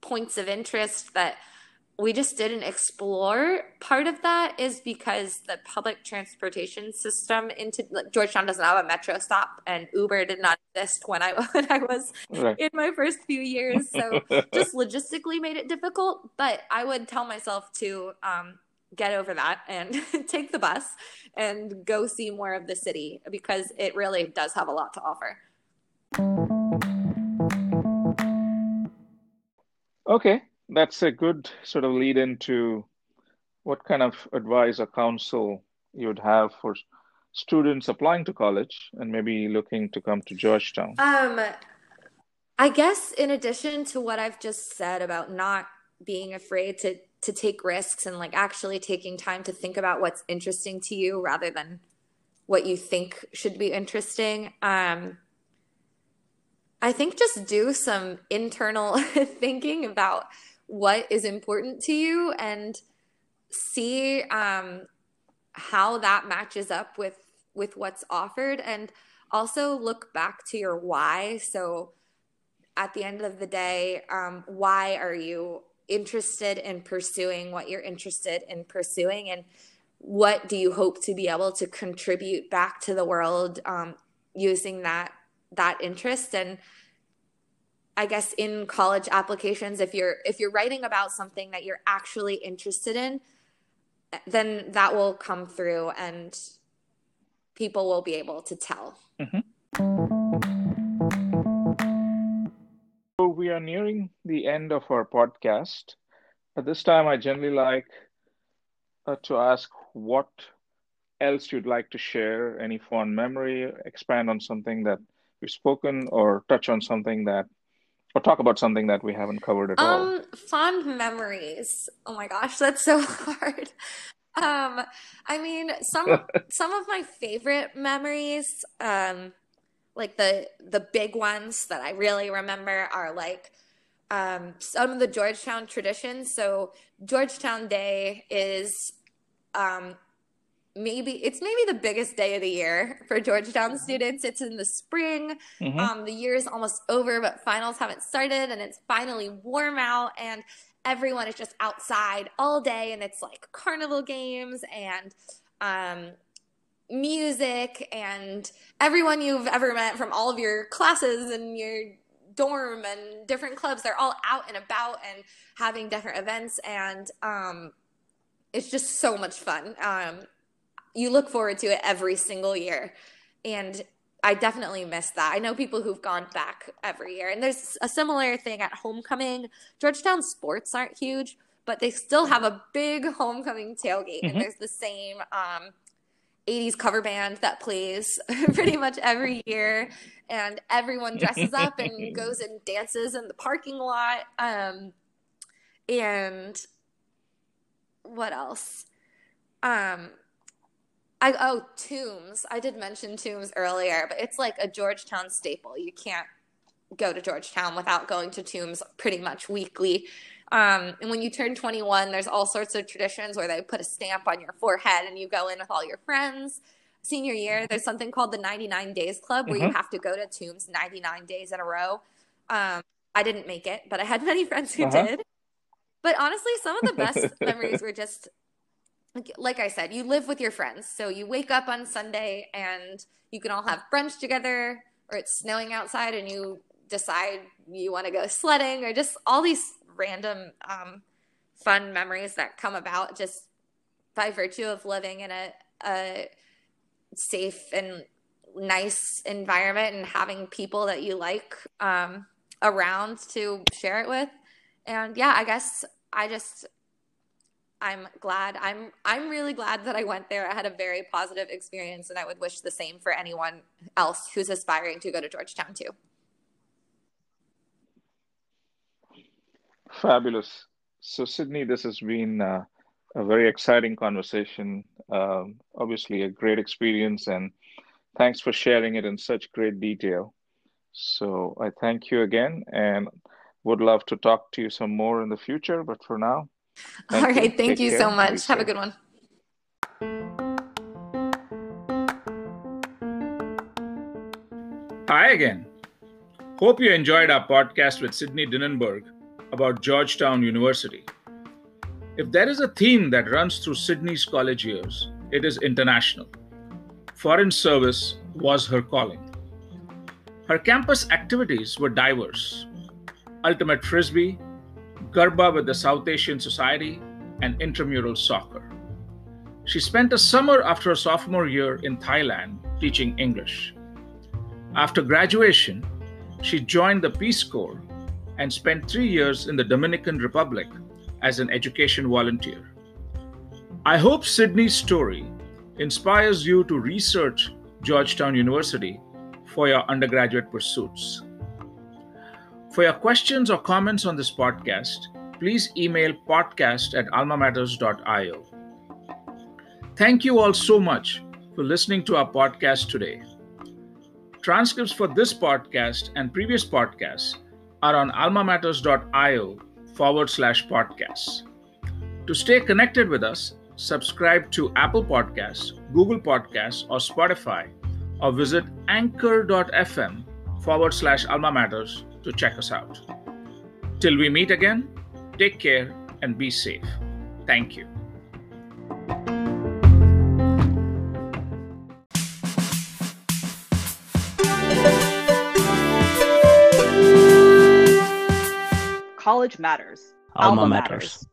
points of interest that we just didn't explore. Part of that is because the public transportation system into like, Georgetown doesn't have a metro stop, and Uber did not exist when I when I was Right. in my first few years. So just logistically made it difficult. But I would tell myself to um, get over that and take the bus and go see more of the city because it really does have a lot to offer. Okay, that's a good sort of lead into what kind of advice or counsel you would have for students applying to college and maybe looking to come to Georgetown. Um, I guess in addition to what I've just said about not being afraid to to take risks and like actually taking time to think about what's interesting to you rather than what you think should be interesting. Um, I think just do some internal thinking about what is important to you and see um, how that matches up with with what's offered and also look back to your why. So at the end of the day um, why are you interested in pursuing what you're interested in pursuing and what do you hope to be able to contribute back to the world um, using that that interest? And i guess in college applications if you're if you're writing about something that you're actually interested in then that will come through and people will be able to tell. So we are nearing the end of our podcast. At this time, I generally like uh, to ask what else you'd like to share, any fond memory, expand on something that we've spoken, or touch on something that, or talk about something that we haven't covered at all. Um, fond memories. Oh my gosh, that's so hard. Um, I mean, some some of my favorite memories, um, like the the big ones that I really remember are like um, some of the Georgetown traditions. So Georgetown Day is um, maybe it's maybe the biggest day of the year for Georgetown students. It's in the spring. Mhm. Um, the year is almost over, but finals haven't started, and it's finally warm out, and everyone is just outside all day, and it's like carnival games and um, music, and everyone you've ever met from all of your classes and your dorm and different clubs, they're all out and about and having different events, and um, it's just so much fun. Um, you look forward to it every single year. And I definitely miss that. I know people who've gone back every year. And there's a similar thing at homecoming. Georgetown sports aren't huge, but they still have a big homecoming tailgate. Mhm. And there's the same um, 80s cover band that plays pretty much every year. And everyone dresses up and goes and dances in the parking lot. Um, and what else? Um, I oh Tombs. I did mention Tombs earlier, but it's like a Georgetown staple. You can't go to Georgetown without going to Tombs pretty much weekly. Um, and when you turn 21, there's all sorts of traditions where they put a stamp on your forehead and you go in with all your friends. Senior year, there's something called the 99 Days Club where you Mhm. have to go to Tombs 99 days in a row. Um, I didn't make it, but I had many friends who Uh-huh. did. But honestly, some of the best memories were just like, I said, you live with your friends. So you wake up on Sunday and you can all have brunch together, or it's snowing outside and you decide you want to go sledding, or just all these random um, fun memories that come about just by virtue of living in a, a safe and nice environment and having people that you like um, around to share it with. And yeah, I guess I just I'm glad. I'm I'm really glad that I went there. I had a very positive experience and I would wish the same for anyone else who's aspiring to go to Georgetown too. Fabulous. So, Sydney, this has been uh, a very exciting conversation. Um, obviously, a great experience, and thanks for sharing it in such great detail. So, I thank you again and would love to talk to you some more in the future. But for now, All thank you. thank Take you care. so Be much. Have a good one. Hi again. Hope you enjoyed our podcast with Sydney Dinenberg about Georgetown University. If there is a theme that runs through Sydney's college years, it is international. Foreign service was her calling. Her campus activities were diverse ultimate frisbee, Garba with the South Asian Society, and intramural soccer. She spent a summer after her sophomore year in Thailand teaching English. After graduation, she joined the Peace Corps and spent three years in the Dominican Republic as an education volunteer. I hope Sydney's story inspires you to research Georgetown University for your undergraduate pursuits. For your questions or comments on this podcast, please email podcast at almamatters.io. Thank you all so much for listening to our podcast today. Transcripts for this podcast and previous podcasts are on almamatters.io forward slash podcasts. To stay connected with us, subscribe to Apple Podcasts, Google Podcasts, or Spotify, or visit anchor.fm forward slash alma matters to check us out. Till we meet again, take care and be safe. Thank you. College matters. Alma matters.